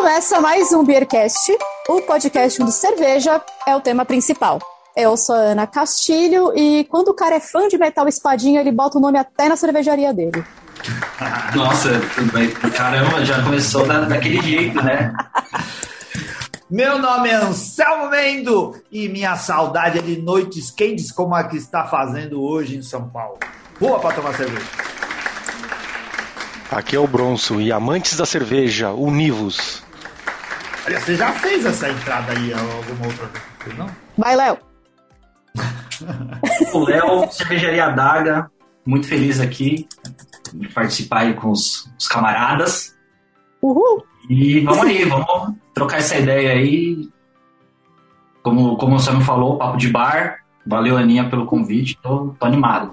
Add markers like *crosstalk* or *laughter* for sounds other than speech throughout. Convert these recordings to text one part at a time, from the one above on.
Começa mais um Beercast, o podcast onde cerveja é o tema principal. Eu sou a Ana Castilho e quando o cara é fã de metal espadinha, ele bota o nome até na cervejaria dele. *laughs* Nossa, caramba, já começou da, daquele jeito, né? Meu nome é Anselmo Mendo e minha saudade é de noites quentes como a que está fazendo hoje em São Paulo. Boa para tomar cerveja. Aqui é o Bronson e amantes da cerveja, univos. Você já fez essa entrada aí alguma outra vez, não? Vai, Léo. *laughs* o Léo, Cervejaria Daga, muito feliz aqui de participar aí com os, os camaradas. Uhul! E vamos aí, vamos trocar essa ideia aí. Como, como o Sam falou, papo de bar. Valeu, Aninha, pelo convite. Tô, tô animado.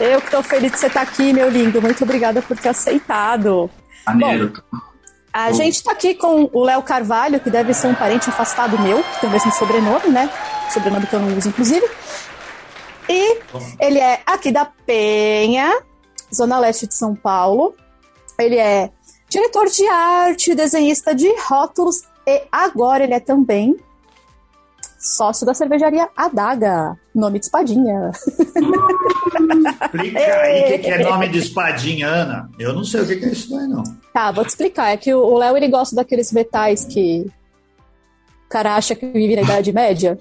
Eu que tô feliz de você estar aqui, meu lindo. Muito obrigada por ter aceitado. Maneiro. Bom, a gente tá aqui com o Léo Carvalho, que deve ser um parente afastado meu, que tem o mesmo sobrenome, né? Sobrenome que eu não uso, inclusive. E ele é aqui da Penha, Zona Leste de São Paulo. Ele é diretor de arte, desenhista de rótulos e agora ele é também sócio da cervejaria Adaga, nome de espadinha. Explica aí o que, é nome de espadinha, Ana. Eu não sei o que, é isso aí, não. Tá, vou te explicar. É que o Léo ele gosta daqueles metais que o cara acha que vive na Idade Média.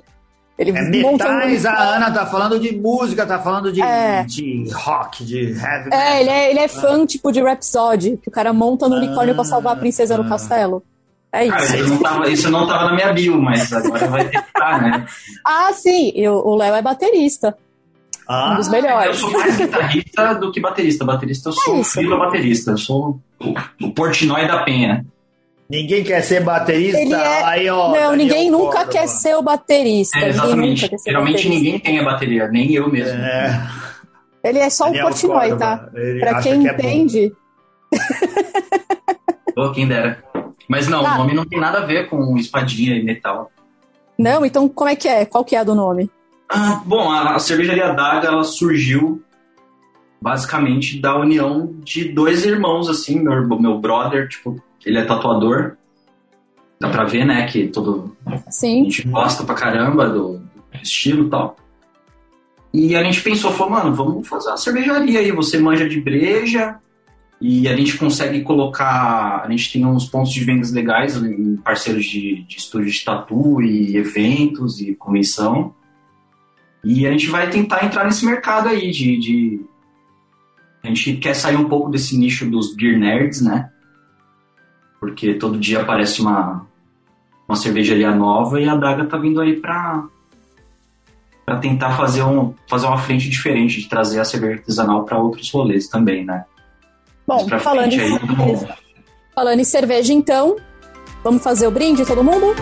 Ele é metais, um... a Ana tá falando de música, tá falando de, é. de rock, de heavy metal. É, ele é, ele é fã, tipo, de Rhapsody, que o cara monta no unicórnio ah, pra salvar a princesa ah, no castelo. É isso. Cara, isso, não tava, isso não tava na minha bio, mas agora vai ter que estar, né? ah, sim, eu, o Léo é baterista. Ah, um dos melhores. Eu sou mais guitarrista do que baterista. Baterista, eu sou é filho do baterista. Eu sou o, o Portnoy da Penha. Ninguém quer ser baterista, é... aí ó. Não, ninguém nunca quer ser o baterista. É, exatamente. Geralmente baterista. ninguém tem a bateria, nem eu mesmo. É. Ele é só Daniel o Portnoy, tá? Pra quem que é entende. Pô, quem dera. Mas não, o nome não tem nada a ver com espadinha e metal. Não, então como é que é? Qual que é a do nome? Ah, bom, a, a cervejaria Daga ela surgiu basicamente da união de dois irmãos, assim, meu, meu brother, tipo, ele é tatuador. Dá pra ver, né, que todo. Sim. A gente gosta pra caramba do estilo e tal. E a gente pensou, falou, mano, vamos fazer uma cervejaria aí. Você manja de breja e a gente consegue colocar. A gente tem uns pontos de vendas legais em parceiros de, de estúdio de tatu e eventos e convenção. E a gente vai tentar entrar nesse mercado aí de, de. A gente quer sair um pouco desse nicho dos beer nerds, né? porque todo dia aparece uma, uma cervejaria nova e a Daga tá vindo aí para para tentar fazer, um, fazer uma frente diferente, de trazer a cerveja artesanal para outros rolês também, né? Bom, falando em, aí, cerveja, falando em cerveja, então, vamos fazer o brinde, todo mundo?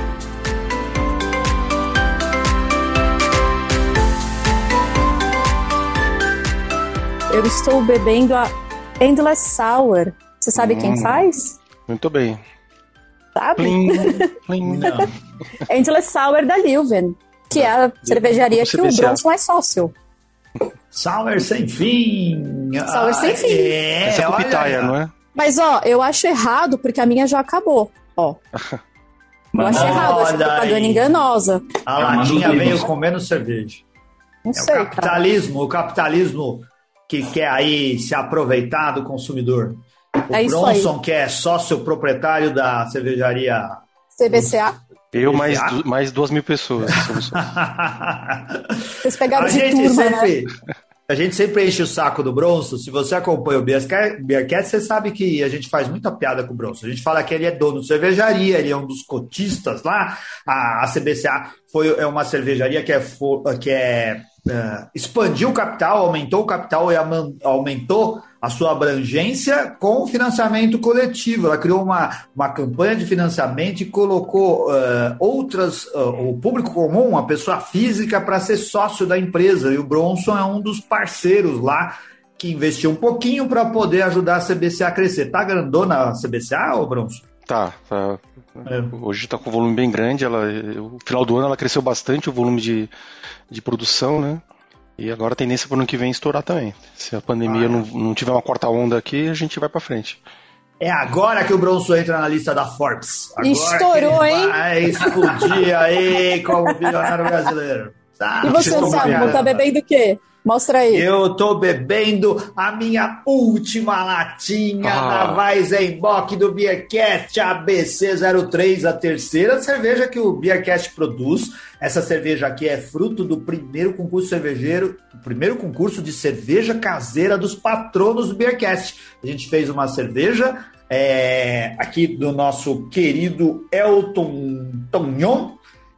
Eu estou bebendo a Endless Sour. Você sabe hum. quem faz? Muito bem. Sabe? Plim, *laughs* plim. Angela Sauer da Lilven, que é a cervejaria que o Bronson é sócio. Sauer sem fim. Sauer sem fim. É, Essa é com pitaia, não é? Mas, ó, eu acho errado porque a minha já acabou. Ó. Eu acho errado, acho propaganda enganosa. A latinha veio com menos cerveja. Não é sei, o capitalismo, cara. o capitalismo que quer aí se aproveitar do consumidor. O é Bronson, que é sócio proprietário da cervejaria CBCA. Eu mais, du mais duas mil pessoas. *laughs* Vocês pegaram a de gente turma, sempre, né? A gente sempre enche o saco do Bronson. Se você acompanha o Beercast, você sabe que a gente faz muita piada com o Bronson. A gente fala que ele é dono de cervejaria, ele é um dos cotistas lá. A, a CBCA foi, é uma cervejaria que é, que é uh, expandiu o capital, aumentou o capital e aumentou a sua abrangência com o financiamento coletivo. Ela criou uma, uma campanha de financiamento e colocou uh, outras, uh, o público comum, a pessoa física, para ser sócio da empresa. E o Bronson é um dos parceiros lá que investiu um pouquinho para poder ajudar a CBCA a crescer. Tá grandona a CBCA, ô Bronson? Tá, tá. É. Hoje está com um volume bem grande. Ela, no final do ano ela cresceu bastante o volume de, de produção, né? E agora a tendência para o ano que vem estourar também. Se a pandemia ah, é. não, não tiver uma quarta onda aqui, a gente vai para frente. É agora que o Bronson entra na lista da Forbes. Agora Estourou, hein? Vai explodir aí como bilionário brasileiro. Tá, e você, Samu, tá bebendo o quê? Mostra aí. Eu tô bebendo a minha última latinha ah. da Weizenbock do Beercast ABC03, a terceira cerveja que o Beercast produz. Essa cerveja aqui é fruto do primeiro concurso cervejeiro, o primeiro concurso de cerveja caseira dos patronos do Beercast. A gente fez uma cerveja é, aqui do nosso querido Elton Tonhon,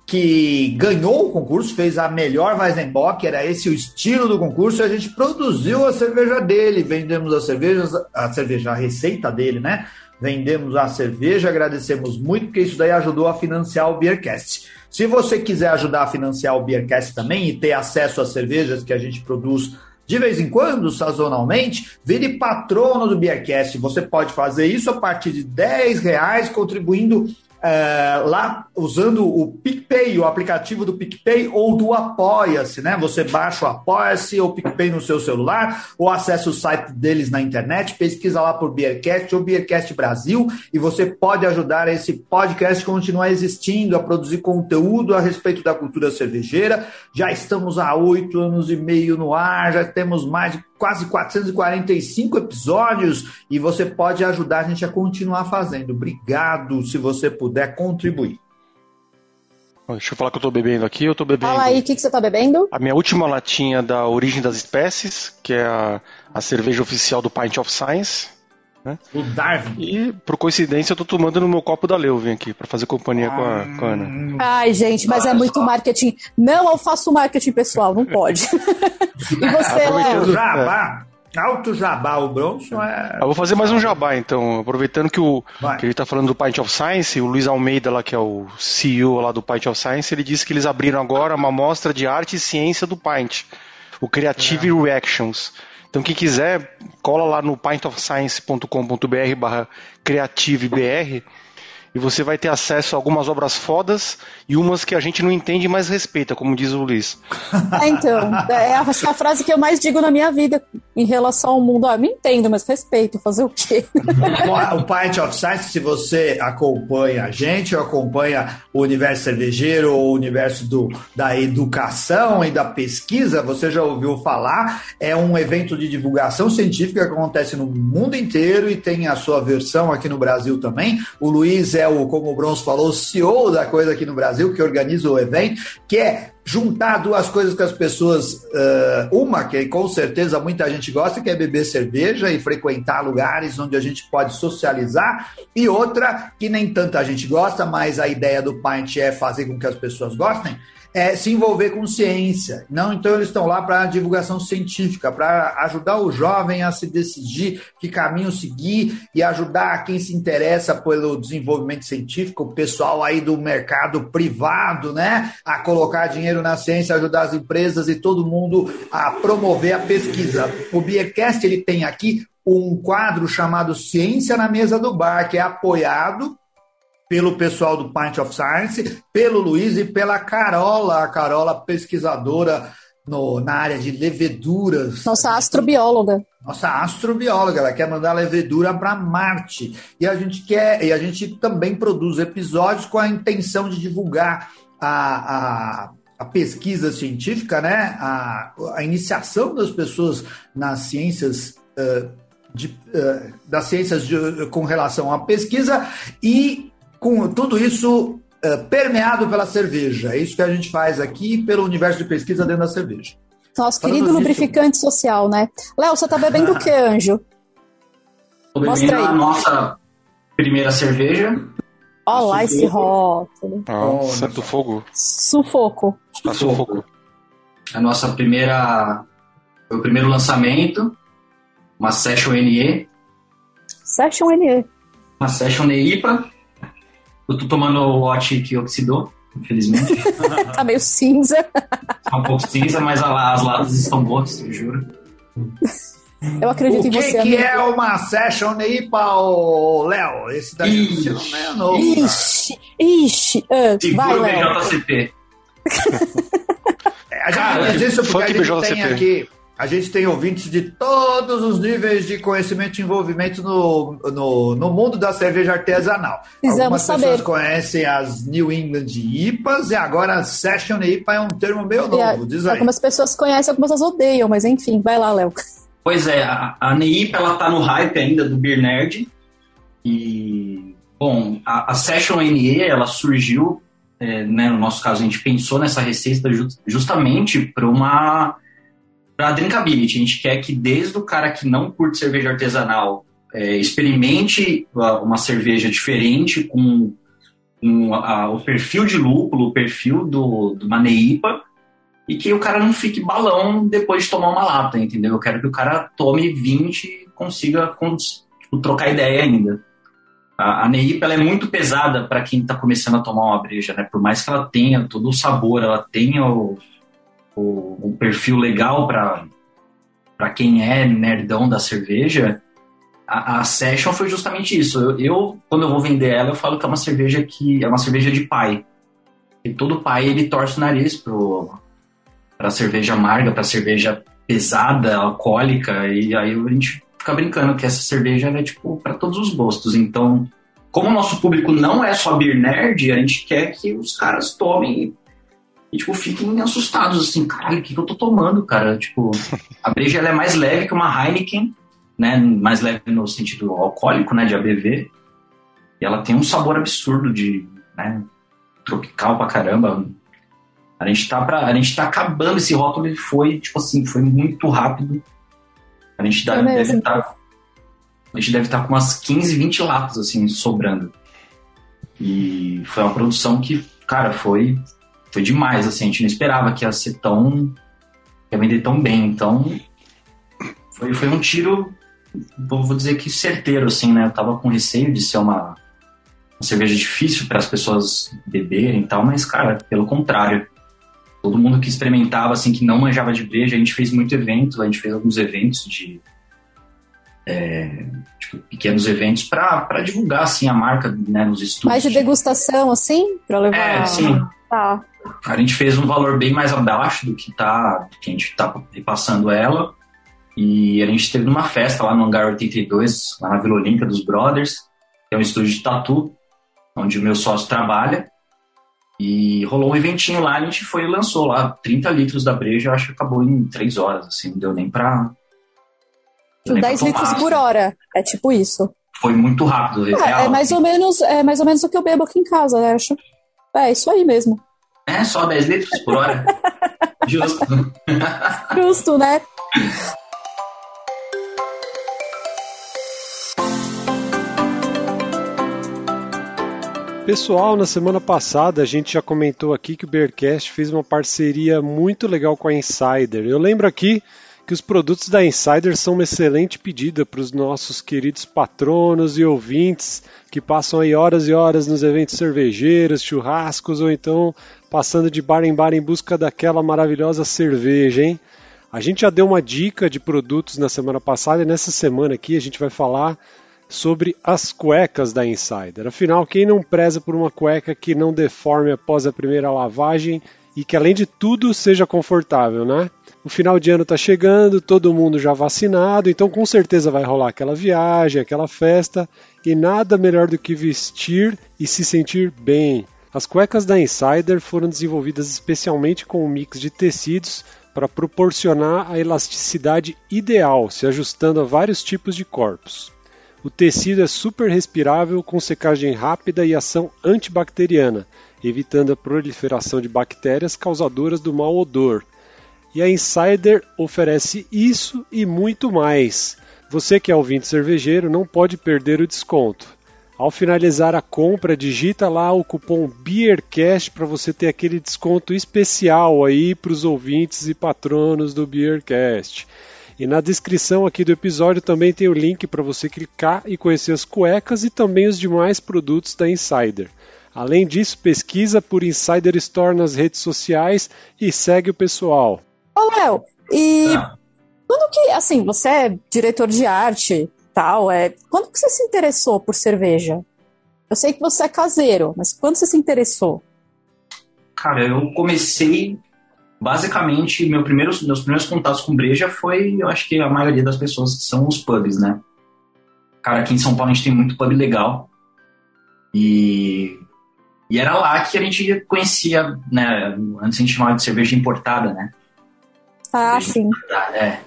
que ganhou o concurso, fez a melhor Weizenbock, era esse o estilo do concurso, e a gente produziu a cerveja dele, vendemos a cerveja, a cerveja, a receita dele, né? Vendemos a cerveja, agradecemos muito, porque isso daí ajudou a financiar o Beercast. Se você quiser ajudar a financiar o Beercast também e ter acesso às cervejas que a gente produz de vez em quando, sazonalmente, vire patrono do Beercast. Você pode fazer isso a partir de 10 reais, contribuindo é, lá usando o PicPay, o aplicativo do PicPay ou do Apoia-se, né? Você baixa o Apoia-se ou PicPay no seu celular ou acessa o site deles na internet, pesquisa lá por Beercast ou Beercast Brasil e você pode ajudar esse podcast a continuar existindo, a produzir conteúdo a respeito da cultura cervejeira. Já estamos há oito anos e meio no ar, já temos mais de quase 445 episódios e você pode ajudar a gente a continuar fazendo. Obrigado se você puder contribuir. Deixa eu falar que eu tô bebendo aqui, eu tô bebendo. Fala aí, o que, que você tá bebendo? A minha última latinha da Origem das Espécies, que é a, a cerveja oficial do Pint of Science. Né? O Darwin. E, por coincidência, eu tô tomando no meu copo da Leuven aqui, para fazer companhia com, a, com a Ana. Ai, gente, mas é muito marketing. Não, eu faço marketing pessoal, não pode. *laughs* e você, Léo? Jabá. Alto jabá, o Bronson é. Eu vou fazer mais um jabá, então. Aproveitando que, o, que ele está falando do Pint of Science, o Luiz Almeida, lá, que é o CEO lá do Pint of Science, ele disse que eles abriram agora uma mostra de arte e ciência do Pint, o Creative é. Reactions. Então, quem quiser, cola lá no pintofscience.com.br barra creativebr e você vai ter acesso a algumas obras fodas e umas que a gente não entende, mas respeita, como diz o Luiz. É, então, é a, a, frase que eu mais digo na minha vida em relação ao mundo. Ah, me entendo, mas respeito, fazer o quê? o Pint of Science, se você acompanha a gente, ou acompanha o universo cervejeiro, ou o universo do, da educação e da pesquisa, você já ouviu falar, é um evento de divulgação científica que acontece no mundo inteiro e tem a sua versão aqui no Brasil também. O Luiz é o, como o Bronze falou, CEO da coisa aqui no Brasil, que organiza o evento, que é juntar duas coisas que as pessoas. Uh, uma, que com certeza muita gente gosta, que é beber cerveja e frequentar lugares onde a gente pode socializar, e outra, que nem tanta gente gosta, mas a ideia do Pint é fazer com que as pessoas gostem, é, se envolver com ciência. Não, então eles estão lá para divulgação científica, para ajudar o jovem a se decidir que caminho seguir e ajudar quem se interessa pelo desenvolvimento científico, o pessoal aí do mercado privado, né, a colocar dinheiro na ciência, ajudar as empresas e todo mundo a promover a pesquisa. O Beercast ele tem aqui um quadro chamado Ciência na Mesa do Bar, que é apoiado pelo pessoal do Pint of Science, pelo Luiz e pela Carola, a Carola pesquisadora no, na área de leveduras. Nossa astrobióloga. Nossa astrobióloga, ela quer mandar levedura para Marte. E a gente quer, e a gente também produz episódios com a intenção de divulgar a, a, a pesquisa científica, né? A, a iniciação das pessoas nas ciências. Uh, de, uh, das ciências de, com relação à pesquisa e com tudo isso uh, permeado pela cerveja. É isso que a gente faz aqui pelo universo de pesquisa dentro da cerveja. Nosso Falando querido disso, lubrificante social, né? Léo, você tá bebendo o que, anjo? Tô bebendo a nossa primeira cerveja. Olha lá esse rótulo. Ah, Santo Fogo. Sufoco. Tá sufoco. A nossa primeira. Foi o primeiro lançamento. Uma Session NE. Session NE. Uma Session NEIPA eu tô tomando o Watch que oxidou, infelizmente. *laughs* tá meio cinza. Tá um pouco cinza, mas as latas estão boas, eu juro. Eu acredito o em você. O que é uma session aí para o Léo? Esse daí ixi, não é novo. Ixi, ixi. Uh, vai, Léo. BJCP. é, a gente Cara, diz isso porque a gente tem aqui A gente tem ouvintes de todos os níveis de conhecimento e envolvimento no, no, no mundo da cerveja artesanal. Precisamos Algumas saber. pessoas conhecem as New England IPAs e agora Session IPA é um termo meio novo. Diz aí. Algumas pessoas conhecem, algumas pessoas odeiam, mas enfim, vai lá, Léo. Pois é, a, a NEIPA ela tá no hype ainda do Beer Nerd. E, bom, a, a Session NE ela surgiu, é, né, no nosso caso, a gente pensou nessa receita justamente para uma para drinkability. A gente quer que desde o cara que não curte cerveja artesanal é, experimente uma cerveja diferente com, com a, o perfil de lúpulo, o perfil do, do Maneipa, e que o cara não fique balão depois de tomar uma lata, entendeu? Eu quero que o cara tome 20 e consiga tipo, trocar ideia ainda. A, a Neipa ela é muito pesada para quem está começando a tomar uma breja, né? Por mais que ela tenha todo o sabor, ela tenha o, o, um perfil legal para quem é nerdão da cerveja, a, a, Session foi justamente isso. Eu, eu, quando eu vou vender ela, eu falo que é uma cerveja que é uma cerveja de pai. E todo pai ele torce o nariz para cerveja amarga, para cerveja pesada, alcoólica, e aí a gente fica brincando que essa cerveja é tipo para todos os gostos. Então, como o nosso público não é só beer nerd, a gente quer que os caras tomem e, tipo, fiquem assustados, assim, caralho, o que, que eu tô tomando, cara? Tipo, a breja ela é mais leve que uma Heineken, né? Mais leve no sentido alcoólico, né? De ABV. E ela tem um sabor absurdo de, né? Tropical pra caramba. A gente tá, pra, a gente tá acabando esse rótulo e foi, tipo assim, foi muito rápido. A gente dá, deve estar... Tá, a gente deve estar tá com umas 15, 20 latas, assim, sobrando. E foi uma produção que, cara, foi foi demais, assim, a gente não esperava que ia ser tão. ia vender tão bem. Então, foi, foi um tiro, vou dizer que certeiro, assim, né? Eu tava com receio de ser uma, uma cerveja difícil para as pessoas beberem e tal, mas, cara, pelo contrário. Todo mundo que experimentava, assim, que não manjava de breja, a gente fez muito evento, a gente fez alguns eventos de. É, tipo, pequenos eventos para divulgar assim a marca né, nos estúdios. Mais de degustação assim, para levar. É, sim. Tá. A gente fez um valor bem mais abaixo do que, tá, do que a gente está repassando ela. E a gente teve uma festa lá no Hangar 82, lá na Vila Olímpia dos Brothers, que é um estúdio de tatu, onde o meu sócio trabalha. E rolou um eventinho lá, a gente foi e lançou lá 30 litros da breja, eu acho que acabou em 3 horas, assim, não deu nem pra. Deu 10 litros assim. por hora, é tipo isso. Foi muito rápido, é, real, é mais assim. ou menos É mais ou menos o que eu bebo aqui em casa, né? Acho. É, isso aí mesmo. É, só 10 litros por hora. Justo. Justo, né? Pessoal, na semana passada a gente já comentou aqui que o Bearcast fez uma parceria muito legal com a Insider. Eu lembro aqui que os produtos da Insider são uma excelente pedida para os nossos queridos patronos e ouvintes que passam aí horas e horas nos eventos cervejeiros, churrascos ou então passando de bar em bar em busca daquela maravilhosa cerveja, hein? A gente já deu uma dica de produtos na semana passada e nessa semana aqui a gente vai falar sobre as cuecas da Insider. Afinal, quem não preza por uma cueca que não deforme após a primeira lavagem e que além de tudo seja confortável, né? O final de ano está chegando, todo mundo já vacinado, então com certeza vai rolar aquela viagem, aquela festa, e nada melhor do que vestir e se sentir bem. As cuecas da Insider foram desenvolvidas especialmente com um mix de tecidos para proporcionar a elasticidade ideal, se ajustando a vários tipos de corpos. O tecido é super respirável, com secagem rápida e ação antibacteriana, evitando a proliferação de bactérias causadoras do mau odor e a Insider oferece isso e muito mais. Você que é ouvinte cervejeiro não pode perder o desconto. Ao finalizar a compra, digita lá o cupom BeerCast para você ter aquele desconto especial aí para os ouvintes e patronos do BeerCast. E na descrição aqui do episódio também tem o link para você clicar e conhecer as cuecas e também os demais produtos da Insider. Além disso, pesquisa por Insider Store nas redes sociais e segue o pessoal. Ô, Léo, e ah. quando que, assim, você é diretor de arte tal, é, quando que você se interessou por cerveja? Eu sei que você é caseiro, mas quando você se interessou? Cara, eu comecei basicamente, meu primeiro, meus primeiros contatos com breja foi, eu acho que a maioria das pessoas que são os pubs, né? Cara, aqui em São Paulo a gente tem muito pub legal. E, e era lá que a gente conhecia, né? Antes a gente chamava de cerveja importada, né? Ah, sim. é.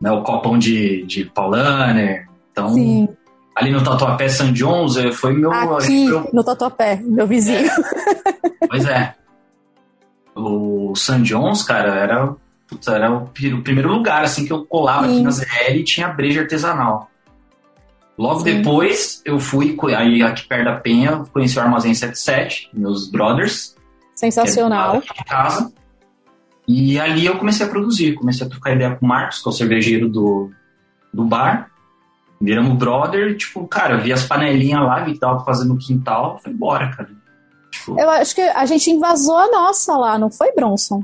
Né, o copão de, de Paulaner. Então, sim. ali no Tatuapé San Jones eh, foi meu. Aqui, meu... no Tatuapé, meu vizinho. É. Pois é. O San Jones, cara, era, era o, o, primeiro lugar assim que eu colava sim. aqui na ZL e tinha breja artesanal. Logo Sim. depois, eu fui, aí aqui perto da Penha, conheci o Armazém 77, meus brothers. Sensacional. de casa. E ali eu comecei a produzir, comecei a trocar ideia com o Marcos, que é o cervejeiro do, do bar. Viramos brother, tipo, cara, eu vi as panelinhas lá, vi que tava fazendo no quintal, foi embora, cara. Tipo... Eu acho que a gente invasou a nossa lá, não foi, Bronson?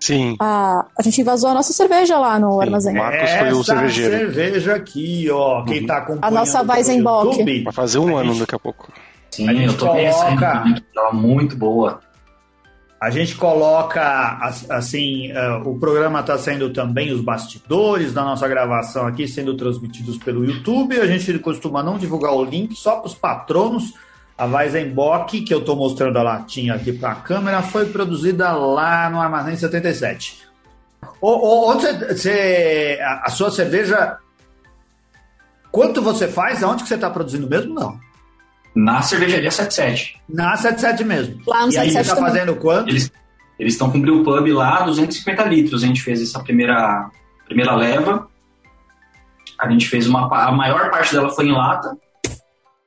Sim. A, a gente invasou a nossa cerveja lá no Sim, armazém. Marcos foi o cervejeiro. cerveja aqui, ó. Quem uhum. tá acompanhando. A nossa Weizenbock. Vai fazer um ano gente... daqui a pouco. Sim, a gente eu tô coloca... pensando. Ela muito boa. A gente coloca, assim, uh, o programa está sendo também os bastidores da nossa gravação aqui, sendo transmitidos pelo YouTube. A gente costuma não divulgar o link só para os patronos a Weizenbock, que eu estou mostrando a latinha aqui para a câmera, foi produzida lá no Armazém 77. onde você, a, a sua cerveja, quanto você faz? Aonde que você está produzindo mesmo? Não. Na cervejaria 77. Na 77 mesmo. Lá no e 77 aí você está fazendo quanto? Eles estão com o pub lá, 250 litros. A gente fez essa primeira, primeira leva. A gente fez uma. A maior parte dela foi em lata.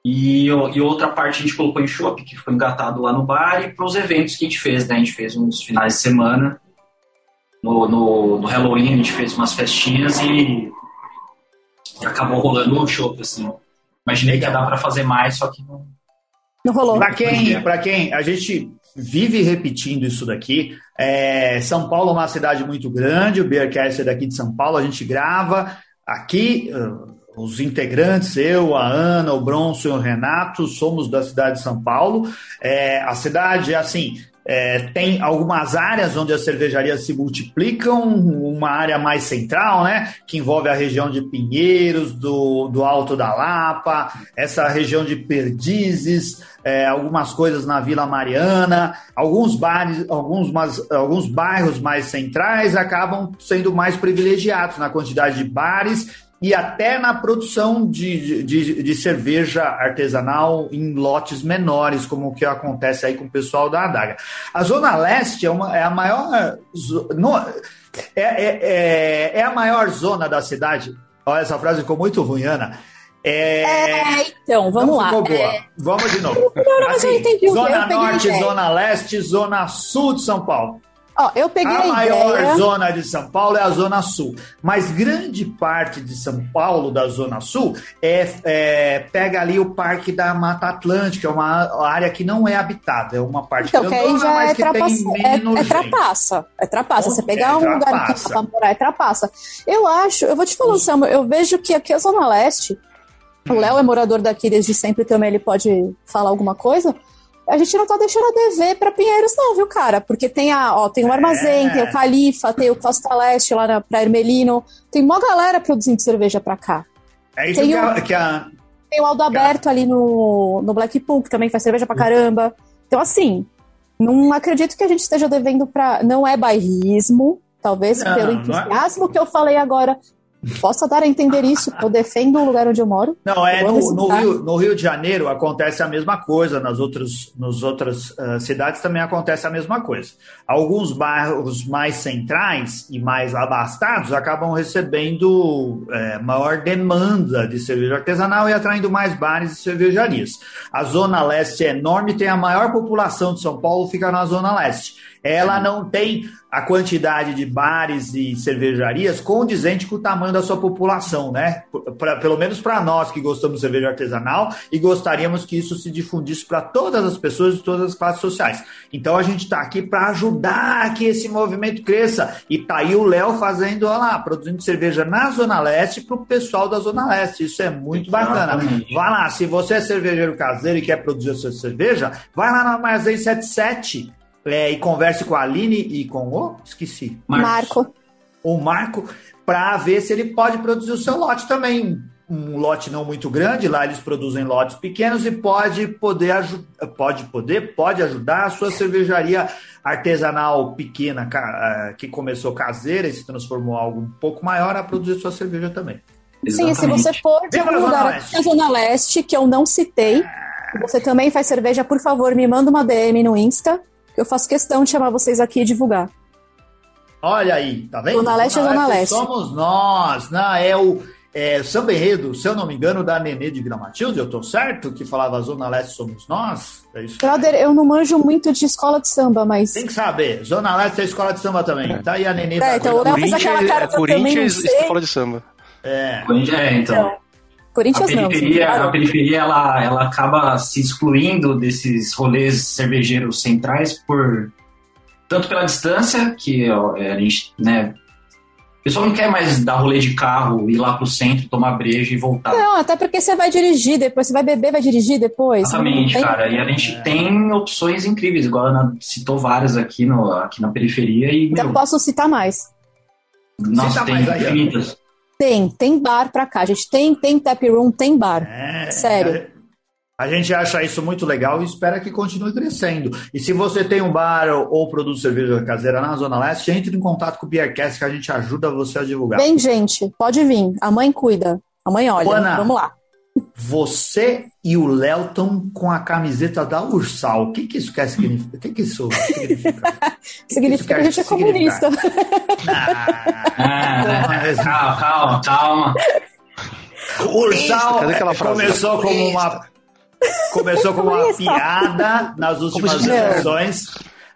E, e outra parte a gente colocou em shopping, que foi engatado lá no bar, e para os eventos que a gente fez, né? A gente fez uns finais de semana. No, no, no Halloween a gente fez umas festinhas e, e acabou rolando um show, assim. Imaginei que ia dar para fazer mais, só que não. Não rolou. Para quem, pra quem a gente vive repetindo isso daqui, é, São Paulo é uma cidade muito grande, o Beercast é daqui de São Paulo, a gente grava aqui os integrantes, eu, a Ana, o Bronson e o Renato, somos da cidade de São Paulo. É, a cidade, assim, é, tem algumas áreas onde as cervejarias se multiplicam, uma área mais central, né, que envolve a região de Pinheiros, do, do Alto da Lapa, essa região de Perdizes, é, algumas coisas na Vila Mariana, alguns bares, alguns, mas, alguns bairros mais centrais acabam sendo mais privilegiados na quantidade de bares e até na produção de, de, de, cerveja artesanal em lotes menores, como o que acontece aí com o pessoal da Adaga. A Zona Leste é, uma, é a maior. No, é, é, é, é, a maior zona da cidade. Olha, essa frase ficou muito ruim, Ana. É, é, então, vamos lá. É... Vamos de novo. Não, não, assim, zona Norte, Zona Leste, Zona Sul de São Paulo. Ó, eu peguei a, a maior ideia... zona de São Paulo é a Zona Sul, mas grande parte de São Paulo, da Zona Sul, é, é pega ali o Parque da Mata Atlântica, é uma área que não é habitada, é uma parte então, que aí já é, trapaça, é, é trapaça, é trapaça. Você pegar é um lugar que pra morar é trapaça. Eu acho, eu vou te falar, Samuel, eu vejo que aqui é a Zona Leste, o Léo é morador daqui desde sempre também, ele pode falar alguma coisa a gente não tá deixando a dever para Pinheiros, não, viu, cara? Porque tem a, ó, tem o Armazém, é. tem o Califa, tem o Costa Leste lá na, pra Hermelino. Tem uma galera produzindo cerveja pra cá. É isso tem que, o, a, que a. Tem o Aldo Aberto ali no, no Blackpool, que também faz cerveja pra caramba. Então, assim, não acredito que a gente esteja devendo pra. Não é bairrismo, talvez não, pelo é. entusiasmo é... que eu falei agora, possa dar a entender isso. Eu defendo o lugar onde eu moro. Não, é no, no, Rio, no Rio de Janeiro acontece a mesma coisa, nas outras, nas outras uh, cidades também acontece a mesma coisa. Alguns bairros mais centrais e mais abastados acabam recebendo é, maior demanda de cerveja artesanal e atraindo mais bares e cervejarias. A Zona Leste é enorme, tem a maior população de São Paulo, fica na Zona Leste ela não tem a quantidade de bares e cervejarias condizente com o tamanho da sua população, né? Pra, pelo menos para nós que gostamos de cerveja artesanal e gostaríamos que isso se difundisse para todas as pessoas de todas as classes sociais. Então a gente está aqui para ajudar que esse movimento cresça. E tá aí o Léo fazendo, olha lá, produzindo cerveja na Zona Leste para o pessoal da Zona Leste. Isso é muito bacana. Vai lá, se você é cervejeiro caseiro e quer produzir a sua cerveja, vai lá na Armazém 77 é, e converse com a Aline e com o. Esqueci. Marco. O Marco, para ver se ele pode produzir o seu lote também. Um lote não muito grande, lá eles produzem lotes pequenos e pode poder pode poder, pode ajudar a sua cervejaria artesanal pequena eh, que começou caseira e se transformou em algo um pouco maior a produzir sua cerveja também. Sim, se você for de algum lugar aqui na Zona Leste, que eu não citei, você também faz cerveja, por favor, me manda uma DM no Insta, eu faço questão de chamar vocês aqui e divulgar. Olha aí, tá vendo? Zona Leste é Zona Leste. Somos nós, né? é o é, samba enredo, se eu não me engano, da Nenê de Vila Matilde, eu tô certo? Que falava Zona Leste somos nós? É isso? Brother, eu não manjo muito de escola de samba, mas... Tem que saber, Zona Leste é escola de samba também. É. Tá aí a Nenê. É, então fez aquela cara é, não sei. escola de samba. É, é então... então Corinthians a periferia, não. A periferia ela, ela acaba se excluindo desses rolês cervejeiros centrais por tanto pela distância que a gente, né, o pessoal não quer mais dar rolê de carro, ir lá pro centro, tomar breja e voltar. Não, até porque você vai dirigir depois, você vai beber, vai dirigir depois. Exatamente, tem... cara. E a gente é. tem opções incríveis, igual a citou várias aqui, no, aqui na periferia. E, Já posso citar mais. Nossa, tem infinitas. Tem, tem bar pra cá. A gente tem, tem tap room, tem bar. É, Sério. A gente acha isso muito legal e espera que continue crescendo. E se você tem um bar ou produz cerveja caseira na Zona Leste, entre em contato com o Beercast que a gente ajuda você a divulgar. Vem, gente, pode vir. A mãe cuida. A mãe olha. Ana, Vamos lá. Você e o Léo estão com a camiseta da Ursal. O que, que isso quer significar? O que, que isso significa? Que *laughs* significa que, que a gente é comunista. Ah, *laughs* calma, calma, calma. Ursal começou como uma começou como uma piada nas últimas eleições.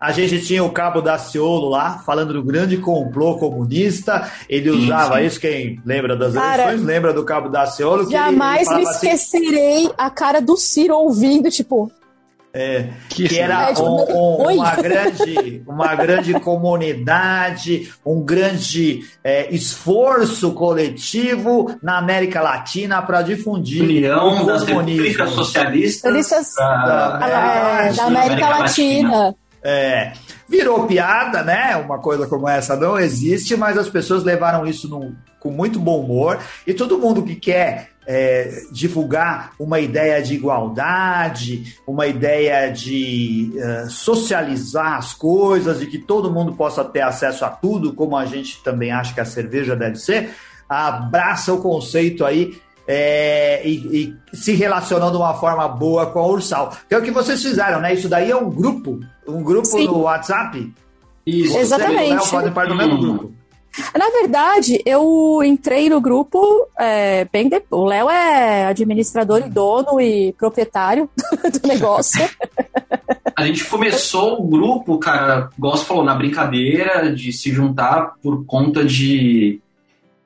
A gente tinha o Cabo Daciolo lá, falando do grande complô comunista. Ele usava sim, sim. isso, quem lembra das Cara, eleições, lembra do Cabo Daciolo. Jamais me assim, esquecerei assim, a cara do Ciro ouvindo, tipo, é, que, que era um, um, uma, grande, uma grande comunidade, um grande é, esforço coletivo na América Latina para difundir União das Repúblicas Socialistas da, da, é, da, América, América Latina. Latina. É, virou piada, né? Uma coisa como essa não existe, mas as pessoas levaram isso num, com muito bom humor e todo mundo que quer é, divulgar uma ideia de igualdade, uma ideia de uh, socializar as coisas, de que todo mundo possa ter acesso a tudo, como a gente também acha que a cerveja deve ser, abraça o conceito aí é, e, e, se relacionando de uma forma boa com a Ursal. Que é o que vocês fizeram, né? Isso daí é um grupo, um grupo Sim. no WhatsApp. Isso, exatamente. Você, Léo, parte do mesmo grupo. Na verdade, eu entrei no grupo é, bem depois. O Léo é administrador e dono e proprietário *laughs* do negócio. *laughs* A gente começou o grupo, cara, igual você falou, na brincadeira de se juntar por conta de.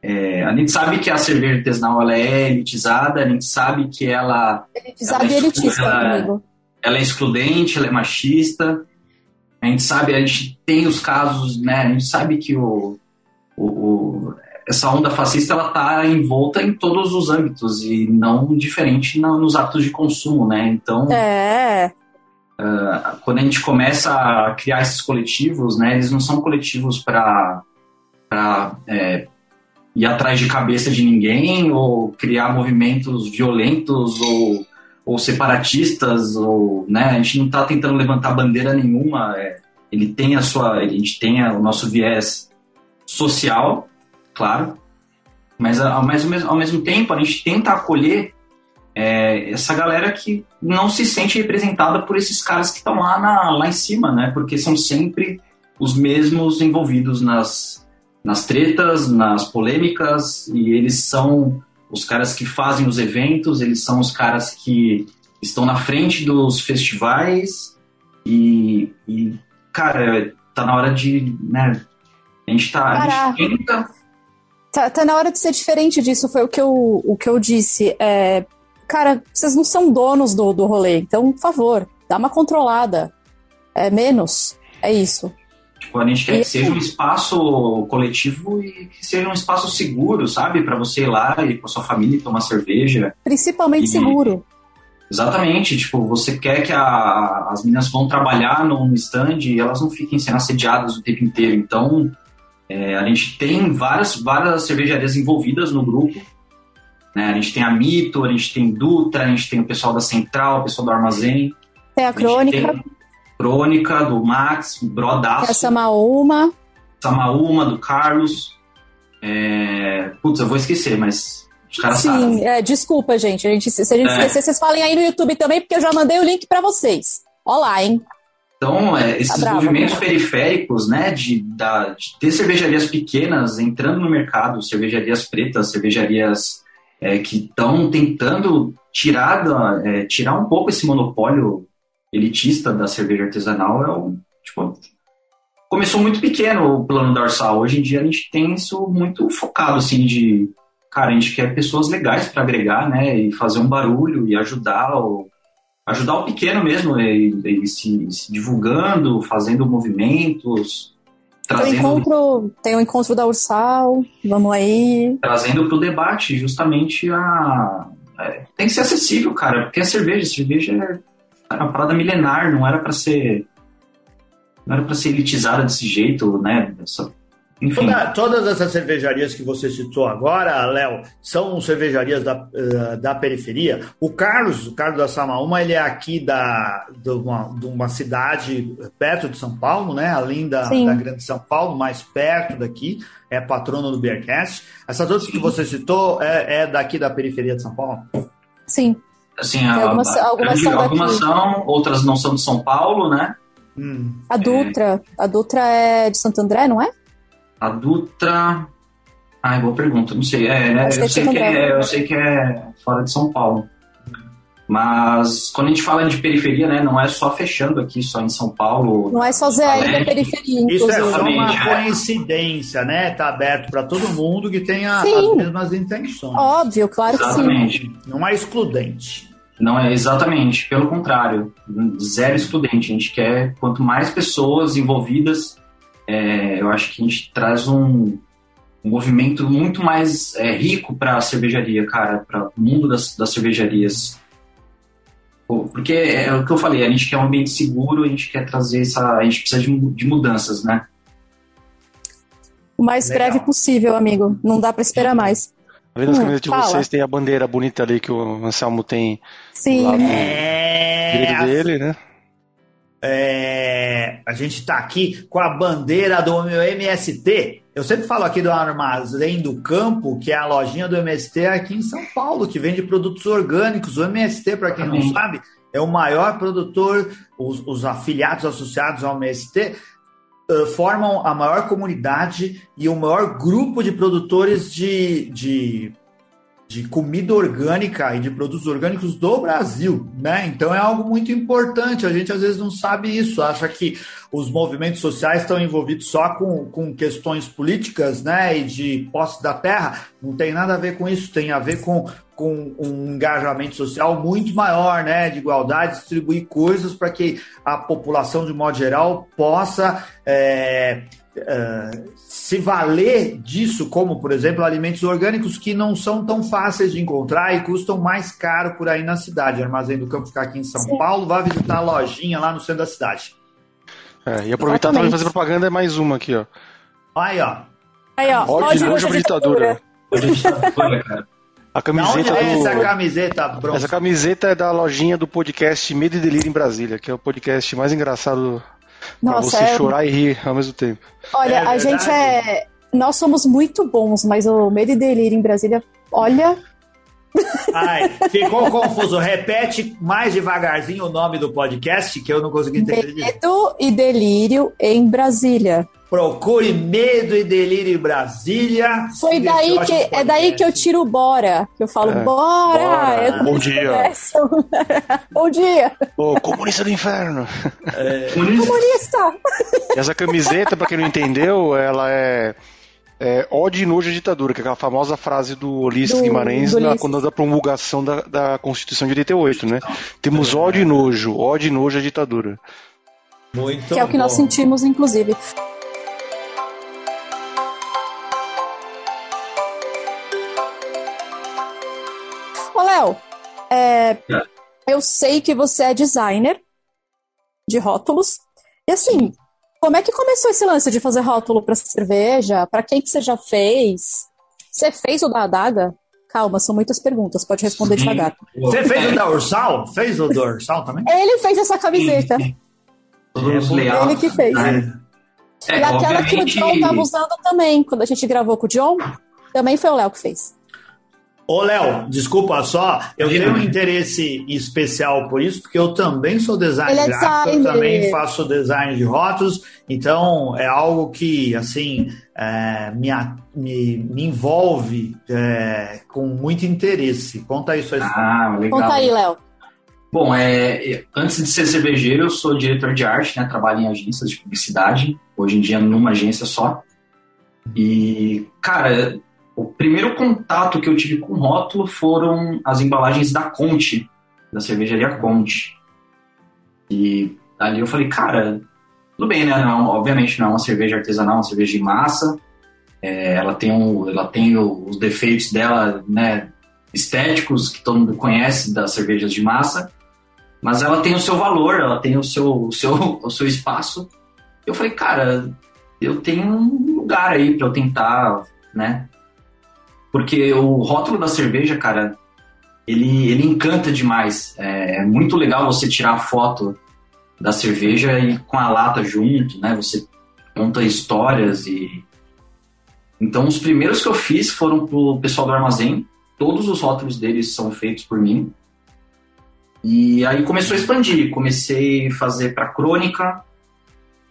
É, a gente sabe que a cerveja artesanal ela é elitizada, a gente sabe que ela. Elitizada ela é, e elitista ela, comigo. Ela é excludente, ela é machista. A gente sabe, a gente tem os casos, né? A gente sabe que o, o, o, essa onda fascista ela está envolta em todos os âmbitos e não diferente na, nos atos de consumo, né? Então, é. Uh, quando a gente começa a criar esses coletivos, né, eles não são coletivos para é, ir atrás de cabeça de ninguém ou criar movimentos violentos ou, ou separatistas ou, né, a gente não está tentando levantar bandeira nenhuma. É, ele tem a sua, a gente tem o nosso viés social, claro, mas ao mesmo, ao mesmo tempo a gente tenta acolher é, essa galera que não se sente representada por esses caras que estão lá, na, lá em cima, né? Porque são sempre os mesmos envolvidos nas, nas tretas, nas polêmicas, e eles são os caras que fazem os eventos, eles são os caras que estão na frente dos festivais, e, e cara, tá na hora de né, a gente tá. A gente tenta... tá, tá na hora de ser diferente disso, foi o que eu, o que eu disse. É, cara, vocês não são donos do, do rolê, então, por favor, dá uma controlada. É menos. É isso. Tipo, a gente quer que seja um espaço coletivo e que seja um espaço seguro, sabe? para você ir lá e com a sua família tomar cerveja. Principalmente e, seguro. Exatamente, tipo, você quer que a, as meninas vão trabalhar no stand e elas não fiquem sendo assediadas o tempo inteiro. Então, é, a gente tem várias, várias cervejarias envolvidas no grupo. Né? A gente tem a Mito, a gente tem Dutra, a gente tem o pessoal da Central, o pessoal do Armazém. Tem a, a Crônica. Tem Crônica, do Max, Brodaço. A Samaúma. Samaúma, do Carlos. É... Putz, eu vou esquecer, mas os caras Sim, sabem. É, desculpa, gente. A gente. Se a gente é. esquecer, vocês falem aí no YouTube também, porque eu já mandei o link para vocês. Olá, hein? Então, é, esses tá movimentos periféricos, né, de, da, de ter cervejarias pequenas entrando no mercado, cervejarias pretas, cervejarias é, que estão tentando tirar, da, é, tirar um pouco esse monopólio elitista da cerveja artesanal, é um, tipo, começou muito pequeno o plano dorsal. Hoje em dia a gente tem isso muito focado, assim, de, cara, a gente quer pessoas legais para agregar, né, e fazer um barulho e ajudar o, ajudar o pequeno mesmo, e, e se, se, divulgando, fazendo movimentos, trazendo... Tem, encontro, tem o encontro da Ursal, vamos aí... Trazendo para o debate justamente a... É, tem que ser acessível, cara, porque a cerveja, a cerveja é uma parada milenar, não era para ser não era para ser elitizada desse jeito, né? Essa enfim. Toda, todas essas cervejarias que você citou agora, Léo, são cervejarias da, uh, da periferia. O Carlos, o Carlos da Samaúma, ele é aqui da, de, uma, de uma cidade perto de São Paulo, né? Além da, da Grande São Paulo, mais perto daqui, é patrono do Beercast. Essas outras Sim. que você citou é, é daqui da periferia de São Paulo? Sim. Assim, a, algumas, algumas, são, algumas são, outras não são de São Paulo, né? Hum. A Dutra, é... a Dutra é de Santo André, não é? A Dutra. Ai, boa pergunta, não sei. É, né? eu, sei que é, eu sei que é fora de São Paulo. Mas quando a gente fala de periferia, né, não é só fechando aqui, só em São Paulo. Não é só Zé da periferia. Isso é só uma é. coincidência, né? Tá aberto para todo mundo que tenha Sim. as mesmas intenções. Óbvio, claro exatamente. que sim. Não é excludente. Não é exatamente, pelo contrário, zero excludente. A gente quer quanto mais pessoas envolvidas é, eu acho que a gente traz um, um movimento muito mais é, rico para a cervejaria, cara, para o mundo das, das cervejarias. Porque é o que eu falei, a gente quer um ambiente seguro, a gente quer trazer essa. A gente precisa de, de mudanças, né? O mais Legal. breve possível, amigo. Não dá para esperar mais. Além das hum, camisetas de vocês, tem a bandeira bonita ali que o Anselmo tem Sim. lá no é... dele, né? É, a gente está aqui com a bandeira do meu MST. Eu sempre falo aqui do Armazém do Campo, que é a lojinha do MST aqui em São Paulo, que vende produtos orgânicos. O MST, para quem não sabe, é o maior produtor, os, os afiliados associados ao MST uh, formam a maior comunidade e o maior grupo de produtores de, de de comida orgânica e de produtos orgânicos do Brasil, né? Então é algo muito importante. A gente às vezes não sabe isso, acha que os movimentos sociais estão envolvidos só com, com questões políticas, né? E de posse da terra. Não tem nada a ver com isso, tem a ver com, com um engajamento social muito maior, né? De igualdade, distribuir coisas para que a população, de modo geral, possa. É, Uh, se valer disso, como, por exemplo, alimentos orgânicos que não são tão fáceis de encontrar e custam mais caro por aí na cidade. Armazém do Campo ficar aqui em São Sim. Paulo, vá visitar a lojinha lá no centro da cidade. É, e aproveitar também fazer propaganda é mais uma aqui, ó. Aí, ó. Aí, ó. Ódio nojo ditadura. A *laughs* camiseta é essa camiseta, bronze? Essa camiseta é da lojinha do podcast Medo e Delírio em Brasília, que é o podcast mais engraçado Nossa, pra você é... chorar e rir ao mesmo tempo. Olha, é a gente é. Nós somos muito bons, mas o Medo e Delírio em Brasília, olha. Ai, ficou *laughs* confuso. Repete mais devagarzinho o nome do podcast que eu não consegui entender. Medo e Delírio em Brasília. Procure Medo e Delírio em Brasília. Foi daí que é daí que eu tiro o bora. Que eu falo, é. bora! bora. Bom dia. *laughs* Bom dia. Ô, comunista do inferno. É. Comunista! Essa camiseta, pra quem não entendeu, ela é é, ódio e nojo à ditadura, que é aquela famosa frase do Ulisses Guimarães do na, quando da promulgação da, da Constituição de 88, né? Temos ódio e nojo, ódio e nojo à ditadura. Muito que é o que nós sentimos, inclusive. Léo, é, eu sei que você é designer de rótulos. E assim, como é que começou esse lance de fazer rótulo para cerveja? Para quem que você já fez? Você fez o da adaga? Calma, são muitas perguntas, pode responder devagar. Você fez o da Ursal? Fez o da Ursal também? Ele fez essa camiseta. Ele que fez. É, e aquela obviamente... que o John estava usando também, quando a gente gravou com o John, também foi o Léo que fez. Ô, Léo, desculpa só, eu tenho um interesse especial por isso, porque eu também sou designer é gráfico, eu também faço design de rótulos, então é algo que, assim, é, me, me, me, envolve é, com muito interesse. Conta aí sua história. Ah, legal. Conta aí, Léo. Bom, é, antes de ser cervejeiro, eu sou diretor de arte, né? Trabalho em agências de publicidade, hoje em dia numa agência só. E, cara, o primeiro contato que eu tive com rótulo foram as embalagens da Conte, da cervejaria Conte. E ali eu falei, cara, tudo bem, né? Não, obviamente não é uma cerveja artesanal, é uma cerveja de massa. É, ela tem, um, ela tem os defeitos dela, né? Estéticos que todo mundo conhece das cervejas de massa mas ela tem o seu valor, ela tem o seu, o seu, o seu espaço. Eu falei, cara, eu tenho um lugar aí para eu tentar, né? Porque o rótulo da cerveja, cara, ele, ele encanta demais. É, é muito legal você tirar a foto da cerveja e com a lata junto, né? Você conta histórias e então os primeiros que eu fiz foram pro pessoal do armazém. Todos os rótulos deles são feitos por mim. E aí começou a expandir. Comecei a fazer para Crônica.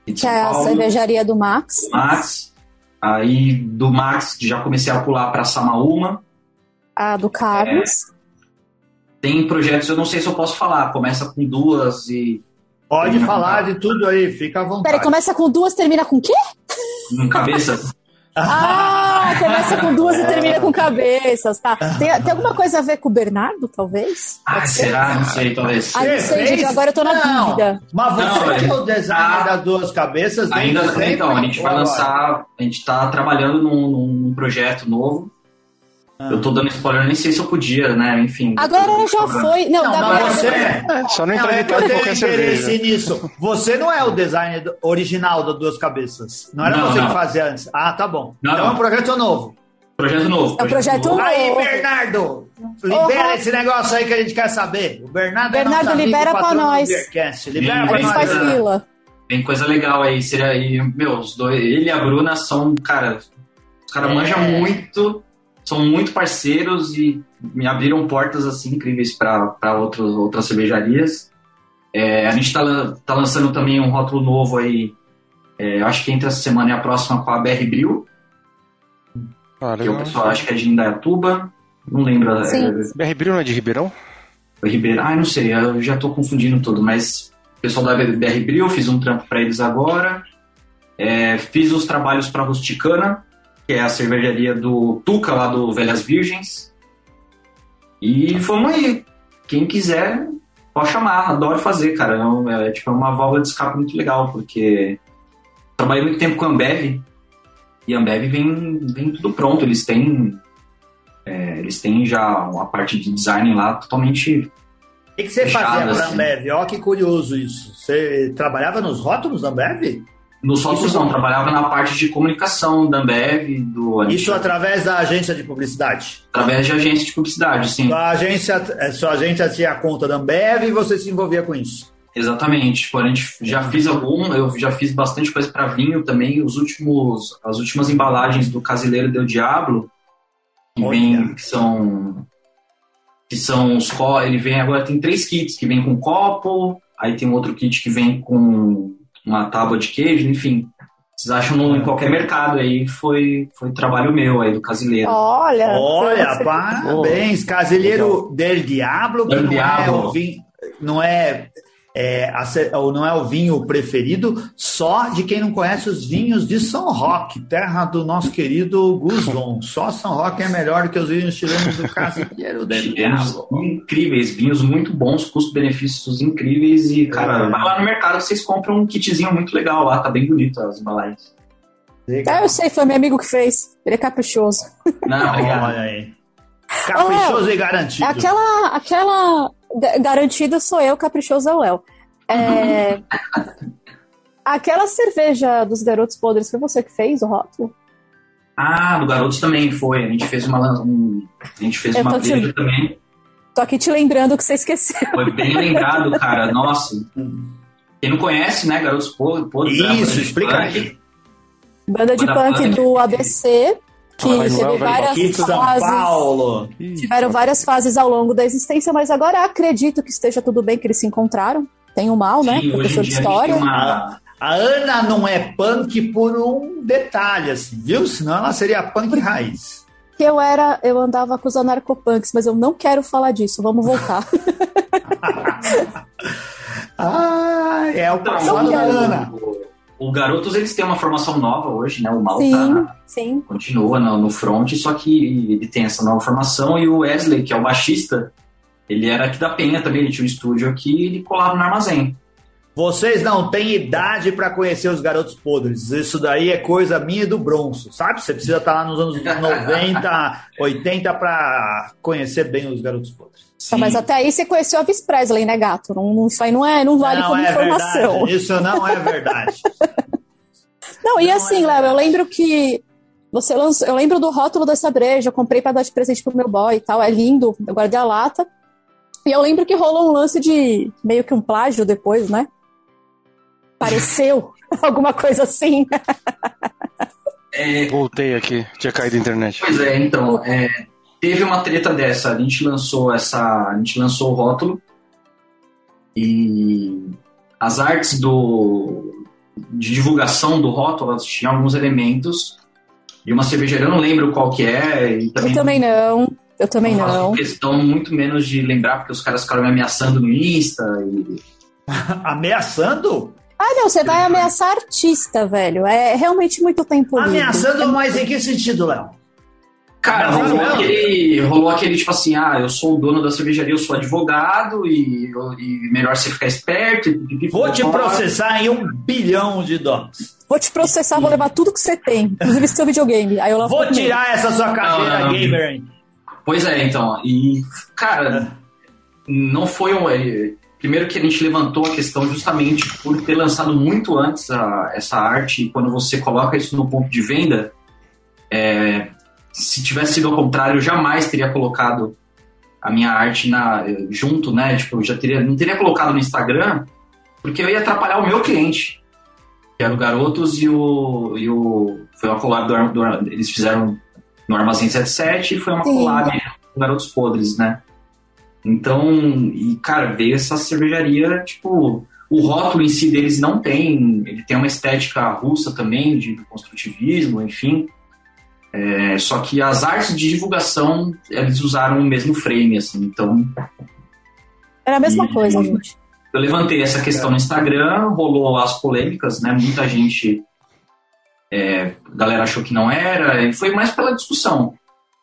Que é a cervejaria do Max. Max. Aí do Max já comecei a pular para Samaúma. A do Carlos. É, tem projetos, eu não sei se eu posso falar. Começa com duas e. Pode falar de tudo aí, fica à vontade. Peraí, começa com duas, termina com o quê? Com cabeças. *laughs* Ah, começa com duas e termina com cabeças, tá? Tem, tem alguma coisa a ver com o Bernardo, talvez? Ah, será? Não sei, talvez. Ah, não sei, gente, agora eu tô na não, dúvida. Mas você não, que é o design ah, das duas cabeças? Ainda, então, a gente vai lançar, a gente tá trabalhando num, num projeto novo ah. Eu tô dando spoiler, nem sei se eu podia, né? Enfim. Agora já foi. Não, não dá mas você. É, só não entrar em qualquer cerveja. nisso. Você não é o design original das duas cabeças. Não era não, você não. que fazia antes. Ah, tá bom. Não, então é um projeto novo. Projeto novo. É um projeto novo. Aí, Bernardo! Libera uhum. esse negócio aí que a gente quer saber. O Bernardo, Bernardo é libera pra nós. Libera Sim, pra nós. faz fila. Tem coisa legal aí. Seria aí, meu, os dois, ele e a Bruna são, cara, os caras é. manjam muito são muito parceiros e me abriram portas assim incríveis para outras cervejarias. É, a gente está tá lançando também um rótulo novo aí, é, acho que entre essa semana e a próxima com a BR Bril. Ah, que o pessoal acha que é de Indaiatuba, não lembro. É, Sim. É, BR Bril não é de Ribeirão? Ribeirão, ah, não sei, eu já estou confundindo tudo, mas o pessoal da BR Bril, fiz um trampo para eles agora. É, fiz os trabalhos para Rusticana, que é a cervejaria do Tuca, lá do Velhas Virgens. E fomos aí. Quem quiser, pode chamar. Adoro fazer, cara. É, é tipo, é uma válvula de escape muito legal, porque trabalhei muito tempo com a Ambev. E a Ambev vem, vem tudo pronto. Eles têm, é, eles têm já uma parte de design lá totalmente o que, que você fazia para a assim. Ambev? Olha que curioso isso. Você trabalhava nos rótulos da Ambev? No sócios não, trabalhava na parte de comunicação da Ambev, do Isso através da agência de publicidade? Através de agência de publicidade, sim. Sua agência, é, sua agência tinha a conta da Ambev e você se envolvia com isso? Exatamente. Tipo, a gente já fiz algum, eu já fiz bastante coisa para vinho também. Os últimos, as últimas embalagens do Casileiro Del Diablo, que, vem, que são que são os ele vem agora tem três kits que vem com copo, aí tem outro kit que vem com uma tábua de queijo, enfim. Vocês acham no, em qualquer mercado aí, foi, foi trabalho meu aí do Casileiro. Olha! Olha, parabéns! Casileiro del Diablo, que não é, o vinho, não é é, ou não é o vinho preferido só de quem não conhece os vinhos de São Roque, terra do nosso querido Guzon. Só São Roque é melhor que os vinhos chilenos do Casimiro Vinhos incríveis, vinhos muito bons, custo-benefícios incríveis e, cara, é. vai lá no mercado, vocês compram um kitzinho muito legal lá, tá bem bonito as embalagens. Legal. É, eu sei, foi meu amigo que fez. Ele é caprichoso. Não, obrigado. Olha aí. *laughs* Caprichoso oh, e garantido. Aquela, aquela Garantido sou eu, caprichoso é o Léo. É... *laughs* Aquela cerveja dos Garotos Podres foi você que fez, o rótulo? Ah, do Garotos também foi. A gente fez uma, um, a gente fez uma te... também. Tô aqui te lembrando que você esqueceu. Foi bem *laughs* lembrado, cara. Nossa. Quem não conhece, né, Garotos Podres? Isso, explica aí. Banda de punk, punk do ABC, que teve várias fases. Tiveram várias fases ao longo da existência, mas agora acredito que esteja tudo bem, que eles se encontraram. Tem o mal, né? Sim, Professor de história. A Ana não é punk por um detalhe, assim, viu? Senão ela seria punk raiz. Que eu era, eu andava com os anarcopunks, mas eu não quero falar disso. Vamos voltar. *laughs* ah, é o passado da Ana. O Garotos, eles têm uma formação nova hoje, né? O Mal sim, tá, sim. continua no, no front, só que ele tem essa nova formação e o Wesley, que é o baixista, ele era aqui da Penha também, ele tinha um estúdio aqui e ele colava no armazém. Vocês não têm idade para conhecer os garotos podres. Isso daí é coisa minha e do Bronço, sabe? Você precisa estar tá lá nos anos 90, 80 para conhecer bem os garotos podres. Tá, mas até aí você conheceu a Viz Presley, né, gato? Não, isso aí não, é, não vale não como é informação. Verdade. Isso não é verdade. *laughs* não, e não assim, é Léo, eu lembro que você lançou. Eu lembro do rótulo dessa breja, eu comprei para dar de presente pro meu boy e tal. É lindo, eu guardei a lata. E eu lembro que rolou um lance de meio que um plágio depois, né? Pareceu *laughs* alguma coisa assim. É... Voltei aqui, tinha caído a internet. Pois é, então, é, teve uma treta dessa. A gente lançou essa, a gente lançou o rótulo e as artes do de divulgação do rótulo tinham alguns elementos de uma cervejaria, eu não lembro qual que é. E também eu também não. Eu também não. não. questão muito menos de lembrar, porque os caras ficaram me ameaçando no Insta. E... *laughs* ameaçando? Ah, não, você vai ameaçar artista, velho. É realmente muito tempo livre. Ameaçando, mas em que sentido, Léo? Cara, rolou aquele, rolou aquele tipo assim, ah, eu sou o dono da cervejaria, eu sou advogado e, e melhor você ficar esperto. E, vou te processar em um bilhão de dólares. Vou te processar, vou levar tudo que você tem, inclusive seu videogame. Aí eu vou tirar essa sua carteira não, não, gamer. Pois é, então. E, cara, não foi um. É, Primeiro que a gente levantou a questão justamente por ter lançado muito antes a, essa arte, e quando você coloca isso no ponto de venda, é, se tivesse sido ao contrário, eu jamais teria colocado a minha arte na, junto, né? Tipo, eu já teria, não teria colocado no Instagram, porque eu ia atrapalhar o meu cliente, que era o Garotos e o. E o foi uma collab do, do, Eles fizeram no Armazém 77 e foi uma Sim. collab com Garotos Podres, né? Então, e cara, veio essa cervejaria, tipo, o rótulo em si deles não tem, ele tem uma estética russa também, de construtivismo, enfim. É, só que as artes de divulgação, eles usaram o mesmo frame, assim, então... Era a mesma e, coisa, gente. Eu levantei essa questão no Instagram, rolou as polêmicas, né, muita gente... É, a galera achou que não era, e foi mais pela discussão.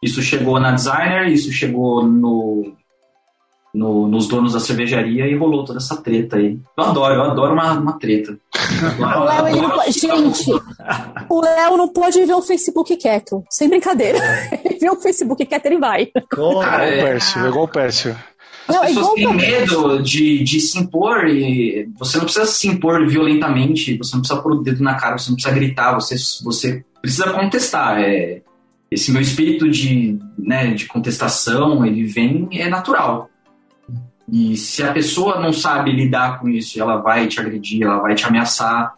Isso chegou na designer, isso chegou no, no, nos donos da cervejaria e rolou toda essa treta aí. Eu adoro, eu adoro uma, uma treta. *laughs* o Léo, ele não pode, gente, o Léo não pode ver o Facebook quieto, sem brincadeira. Ele *laughs* vê o Facebook quieto, ele vai. Cara, é igual o Pércio, é igual o Pércio. As não, pessoas têm medo de, de se impor e você não precisa se impor violentamente, você não precisa pôr o dedo na cara, você não precisa gritar, você, você precisa contestar. É, esse meu espírito de, né, de contestação, ele vem, é natural. E se a pessoa não sabe lidar com isso, ela vai te agredir, ela vai te ameaçar.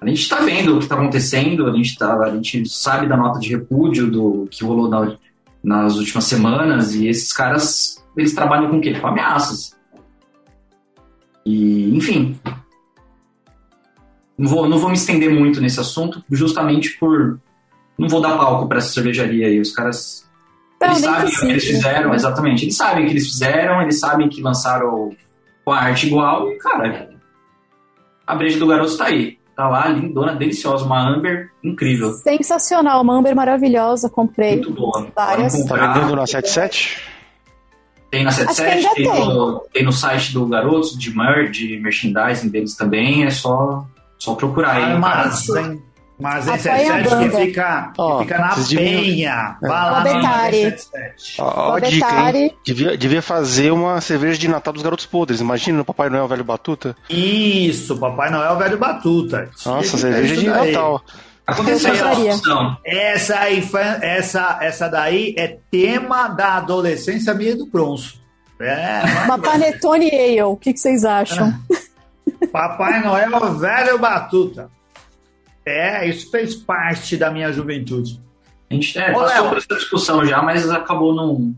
A gente está vendo o que está acontecendo, a gente, tá, a gente sabe da nota de repúdio do que rolou na, nas últimas semanas, e esses caras, eles trabalham com o quê? Com ameaças. E, enfim. Não vou, não vou me estender muito nesse assunto, justamente por. Não vou dar palco para essa cervejaria aí. Os caras eles sabem o que eles fizeram, exatamente. Eles sabem o que eles fizeram, eles sabem que lançaram com a arte igual e, cara, a breja do garoto tá aí. Tá lá, lindona, deliciosa, uma Amber incrível. Sensacional, uma Amber maravilhosa, comprei. Muito boa. Várias. Tá vendendo na 77? Tem na 77, tem, tem. No, tem no site do Garotos, de, mer, de merchandising deles também, é só, só procurar aí. Armazém, Mas esse é 7 que fica, oh, que fica na penha. Vai lá no Betari. Ó, dica, hein? Devia, devia fazer uma cerveja de Natal dos Garotos Podres. Imagina o Papai Noel Velho Batuta. Isso, Papai Noel Velho Batuta. Nossa, cerveja de Natal. Aconteceu essa aí, essa, essa daí é tema da adolescência minha do bronzo. É, Uma panetone ale, o que, que vocês acham? Papai Noel Velho Batuta. É, isso fez parte da minha juventude. A gente é, passou por essa discussão já, mas acabou não.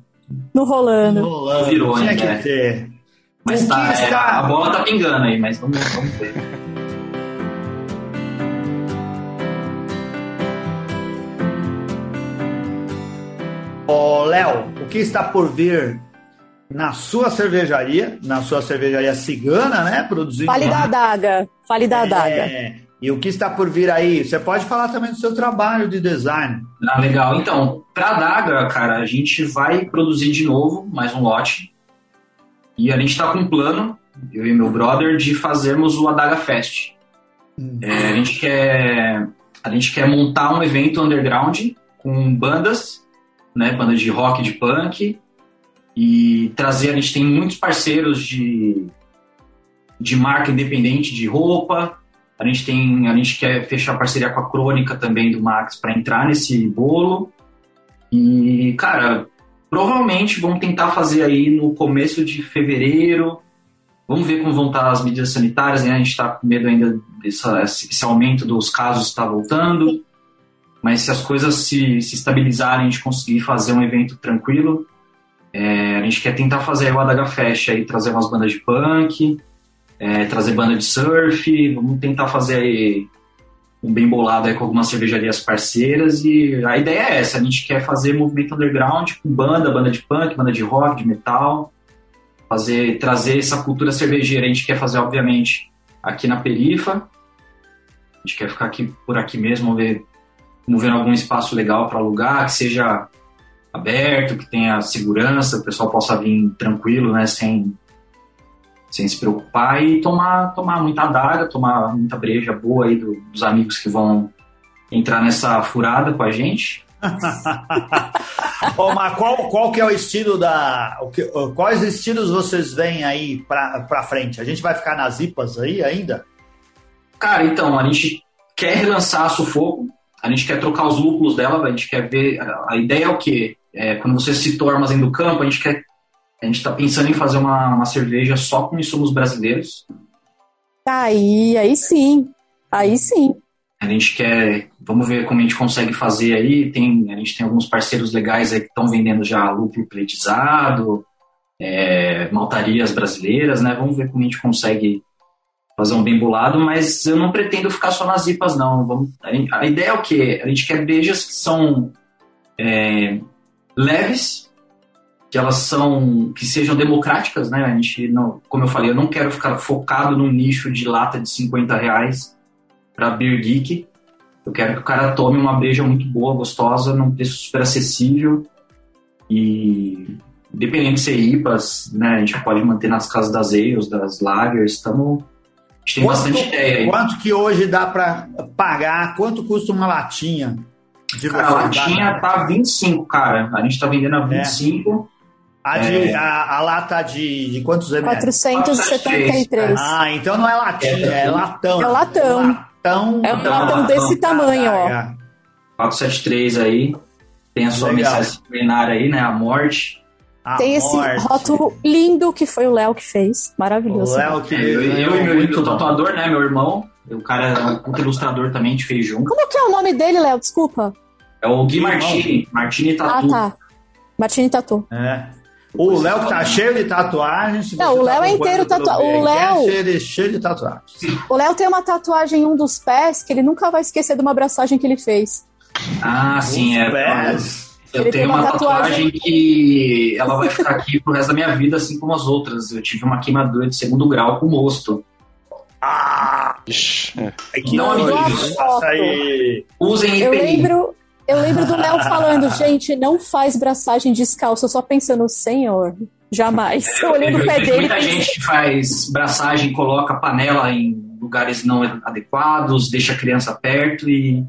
Não rolando. Não rolando. Virou, Tinha que ter. Mas tá, é, a bola tá pingando aí, mas vamos, vamos ver. Ô, oh, Léo, o que está por vir na sua cervejaria, na sua cervejaria cigana, né? Produzindo. Fale da adaga. Fale da adaga. É, e o que está por vir aí? Você pode falar também do seu trabalho de design. Ah, legal. Então, para a Daga, cara, a gente vai produzir de novo mais um lote. E a gente está com um plano, eu e meu brother, de fazermos o Adaga Fest. Hum. É, a, gente quer, a gente quer montar um evento underground com bandas, né, bandas de rock, de punk, e trazer. A gente tem muitos parceiros de, de marca independente de roupa, a gente tem, a gente quer fechar parceria com a Crônica também do Max para entrar nesse bolo. E, cara, provavelmente vamos tentar fazer aí no começo de fevereiro. Vamos ver como vão estar as medidas sanitárias, né? A gente está com medo ainda desse esse aumento dos casos está voltando. Mas se as coisas se, se estabilizarem, a gente conseguir fazer um evento tranquilo, é, a gente quer tentar fazer o ADH Fest aí, trazer umas bandas de punk, é, trazer banda de surf, vamos tentar fazer aí um bem bolado aí com algumas cervejarias parceiras e a ideia é essa, a gente quer fazer movimento underground com banda, banda de punk, banda de rock, de metal, fazer, trazer essa cultura cervejeira, a gente quer fazer obviamente aqui na Perifa, a gente quer ficar aqui por aqui mesmo, ver, ver algum espaço legal para alugar, que seja aberto, que tenha segurança, o pessoal possa vir tranquilo, né, sem sem se preocupar e tomar, tomar muita adaga, tomar muita breja boa aí do, dos amigos que vão entrar nessa furada com a gente. *laughs* oh, mas qual, qual que é o estilo da. O que, quais estilos vocês veem aí pra, pra frente? A gente vai ficar nas IPAs aí ainda? Cara, então, a gente quer relançar a Sufoco, a gente quer trocar os lúpulos dela, a gente quer ver. A, a ideia é o quê? É, quando você citou armazém do campo, a gente quer a gente está pensando em fazer uma, uma cerveja só com insumos brasileiros. Aí, aí sim. Aí sim. A gente quer, vamos ver como a gente consegue fazer aí. Tem, a gente tem alguns parceiros legais aí que estão vendendo já lúpulo pletizado, é, maltarias brasileiras, né? Vamos ver como a gente consegue fazer um bem bolado, mas eu não pretendo ficar só nas IPAs, não. Vamos, a, a ideia é o quê? A gente quer brejas que são é, leves, que elas são que sejam democráticas, né? A gente não, como eu falei, eu não quero ficar focado num nicho de lata de 50 reais para beer geek. Eu quero que o cara tome uma breja muito boa, gostosa, num preço super acessível e dependendo de ser IPAs, né? A gente pode manter nas casas das ales, das lagers, estamos a gente tem quanto, bastante ideia aí. Quanto que hoje dá para pagar? Quanto custa uma latinha? Cara, a latinha tá 25, cara. A gente tá vendendo a 25. É. A, de, é... a, a, lata de, de quantos ml? 473. Ah, então não é latinha, é, é latão. É latão. latão é um latão, latão desse tamanho, ó. 473 aí. Tem a sua Legal. mensagem plenária aí, né? A morte. A Tem esse rótulo lindo que foi o Léo que fez. Maravilhoso. O Léo que é, eu, eu, e meu muito tatuador, né? Meu irmão. O cara é um ilustrador também, a gente fez junto. Como que é o nome dele, Léo? Desculpa. É o Gui Martini. Martini Tatu. Ah, tá. Martini Tatu. É. O Léo que tá cheio de tatuagens. Não, o Léo tá é inteiro tatuado. O Léo. Cheio cheio de tatuagens. O Léo tem uma tatuagem em um dos pés que ele nunca vai esquecer de uma abraçagem que ele fez. Ah, sim, é. Pés. Eu ele tenho uma, uma tatuagem... tatuagem... que ela vai ficar aqui pro resto da minha vida, assim como as outras. Eu tive uma queimadura de segundo grau com mosto. Ah! É. Que não, amigos. Usem IPI. Eu lembro, eu lembro do Léo falando, gente, não faz braçagem descalço, só pensando, senhor, jamais. É, olhando o pé dele. Muita gente faz braçagem, coloca panela em lugares não adequados, deixa a criança perto e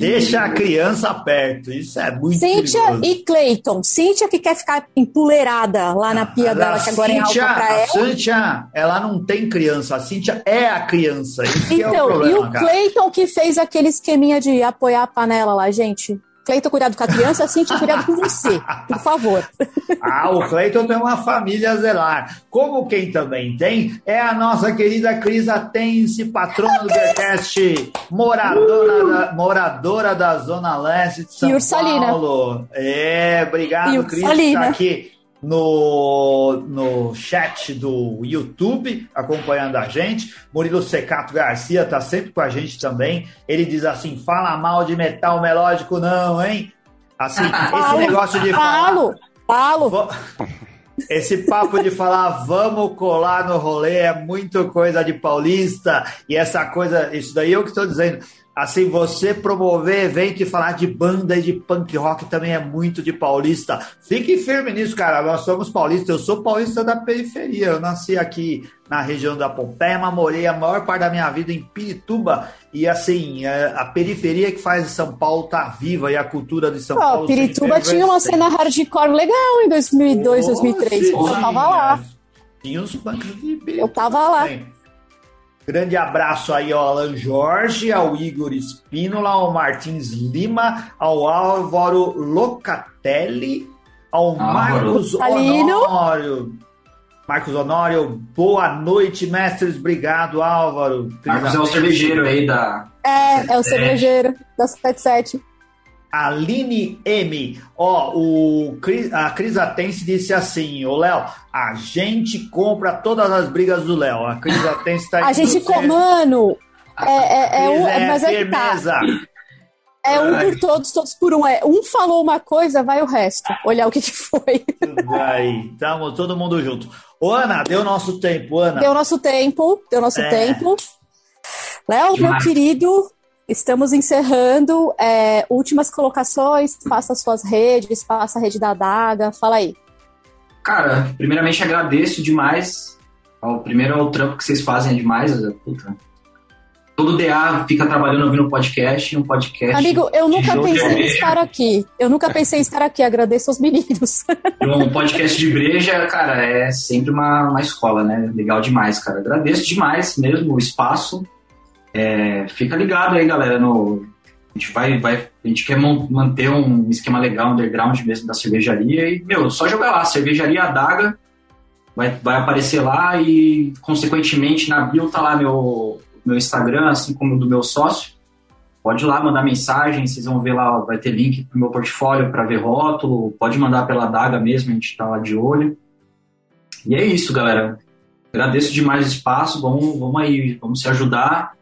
Deixa a criança perto, isso é muito Cíntia perigoso. e Cleiton. Cíntia que quer ficar empoleirada lá na pia dela, que agora Cíntia, é alta pra ela. A Cíntia, ela não tem criança, a Cíntia é a criança. Isso então, é o problema, e o. Cleiton que fez aquele esqueminha de apoiar a panela lá, gente. Cleiton, cuidado com a criança, Cintia, cuidado com você, por favor. Ah, o Cleiton tem uma família a zelar. Como quem também tem, é a nossa querida Cris Atense, patrona do Bearcast, moradora, da, moradora da Zona Leste de São. Paulo. É, obrigado, Cris, por estar aqui no, no chat do YouTube, acompanhando a gente. Murilo Secato Garcia tá sempre com a gente também. Ele diz assim: fala mal de metal melódico, não, hein? Assim, *laughs* esse negócio de. Falo, falo. Esse papo de falar vamos colar no rolê é muito coisa de paulista. E essa coisa, isso daí eu que estou dizendo assim, você promover evento e falar de banda e de punk rock também é muito de paulista. Fique firme nisso, cara. Nós somos paulistas. Eu sou paulista da periferia. Eu nasci aqui na região da Pompeia, mas morei a maior parte da minha vida em Pirituba. E assim, a periferia que faz São Paulo tá viva e a cultura de São oh, Paulo. Pirituba tinha uma cena hardcore legal em 2002, oh, 2003. Sim, eu tava lá. Tinha uns punks de Pirituba. Eu tava lá. Também. Grande abraço aí ao Alan Jorge, ao Igor Espínola, ao Martins Lima, ao Álvaro Locatelli, ao Marcos Honório. Marcos Honório, boa noite, mestres. Obrigado, Álvaro. Marcos é o cervejeiro aí da. É, é o cervejeiro da 77. Aline M. Ó, o Cris, a Cris Atense disse assim: Ô Léo, a gente compra todas as brigas do Léo. A Cris Atense tá *laughs* A gente, com, mano, é, é, é, um, é mas firmeza. É, que tá. É um por todos, todos por um. É, um falou uma coisa, vai o resto. Olhar o que, que foi. Aí, tamo todo mundo junto. Ô, Ana, deu nosso tempo, Ana. Deu nosso tempo, deu nosso é. tempo. Léo, meu querido, Estamos encerrando. É, últimas colocações, faça as suas redes, faça a rede da Daga, fala aí. Cara, primeiramente agradeço demais. O primeiro é o trampo que vocês fazem é demais. Puta. Todo DA fica trabalhando ouvindo um podcast, um podcast. Amigo, eu nunca pensei em estar aqui. Eu nunca pensei em estar aqui. Agradeço aos meninos. Um podcast de breja, cara, é sempre uma, uma escola, né? Legal demais, cara. Agradeço demais mesmo o espaço. É, fica ligado aí, galera. No, a gente vai, vai, a gente quer manter um esquema legal, underground mesmo da cervejaria. E, meu, só jogar lá, cervejaria Adaga, vai, vai aparecer lá e, consequentemente, na bio tá lá meu, meu Instagram, assim como do meu sócio. Pode ir lá mandar mensagem, vocês vão ver lá, vai ter link pro meu portfólio para ver rótulo. Pode mandar pela Adaga mesmo, a gente tá lá de olho. E é isso, galera. Agradeço demais o espaço, vamos, vamos aí, vamos se ajudar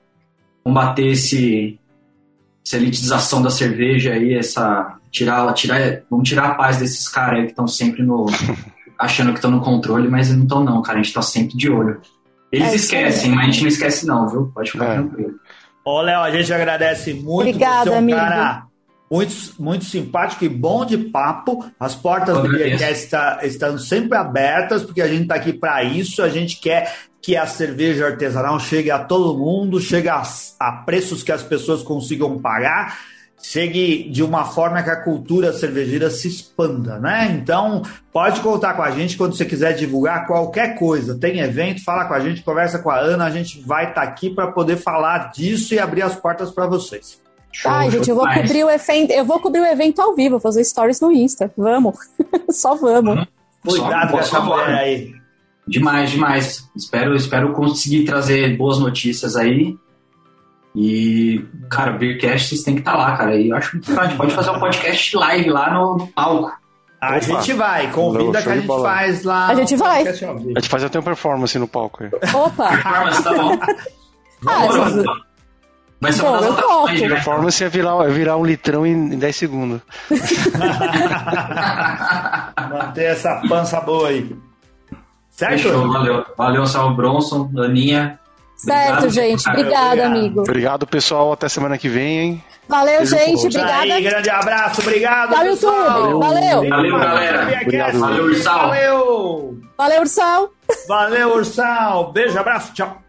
combater esse, essa elitização da cerveja aí, essa tirar, tirar, vamos tirar a paz desses caras aí que estão sempre no *laughs* achando que estão no controle, mas não estão não, cara, a gente tá sempre de olho. Eles é, esquecem, mas a gente não esquece não, viu? Pode ficar é. tranquilo. Ô, Léo, a gente agradece muito Obrigada, por ser um amigo. cara muito, muito simpático e bom de papo. As portas do Beercast está, estão sempre abertas, porque a gente está aqui para isso. A gente quer que a cerveja artesanal chegue a todo mundo, chegue a, a preços que as pessoas consigam pagar, chegue de uma forma que a cultura cervejeira se expanda, né? Então, pode contar com a gente quando você quiser divulgar qualquer coisa. Tem evento, fala com a gente, conversa com a Ana, a gente vai estar tá aqui para poder falar disso e abrir as portas para vocês. Show, Ai, gente, eu vou cobrir o evento, eu vou cobrir o evento ao vivo, fazer stories no Insta. Vamos. *laughs* Só vamos. Uhum. Cuidado com essa mulher aí. Demais, demais. Espero, espero conseguir trazer boas notícias aí. E, cara, Beercast vocês têm que estar tá lá, cara. E eu acho que a gente pode fazer um podcast live lá no, no palco. A Opa. gente vai, convida que a gente faz lá. A gente vai. A gente faz até uma performance no palco aí. Opa! Performance, tá bom. ah, Vai ser uma das atrações, né? Performance é virar, é virar um litrão em 10 segundos. *laughs* Manter essa pança boa aí. Certo? Fechou, valeu. Valeu, Salvo Bronson, Aninha. Certo, obrigado, gente. Obrigada, amigo. Obrigado, pessoal. Até semana que vem, hein? Valeu, Beijo gente. Obrigada. Aí, grande abraço. Obrigado, Tchau, YouTube. Valeu. Valeu, valeu galera. Obrigado. Valeu, Ursal. Valeu. Valeu, Ursal. Valeu, Ursal. Beijo, abraço. Tchau.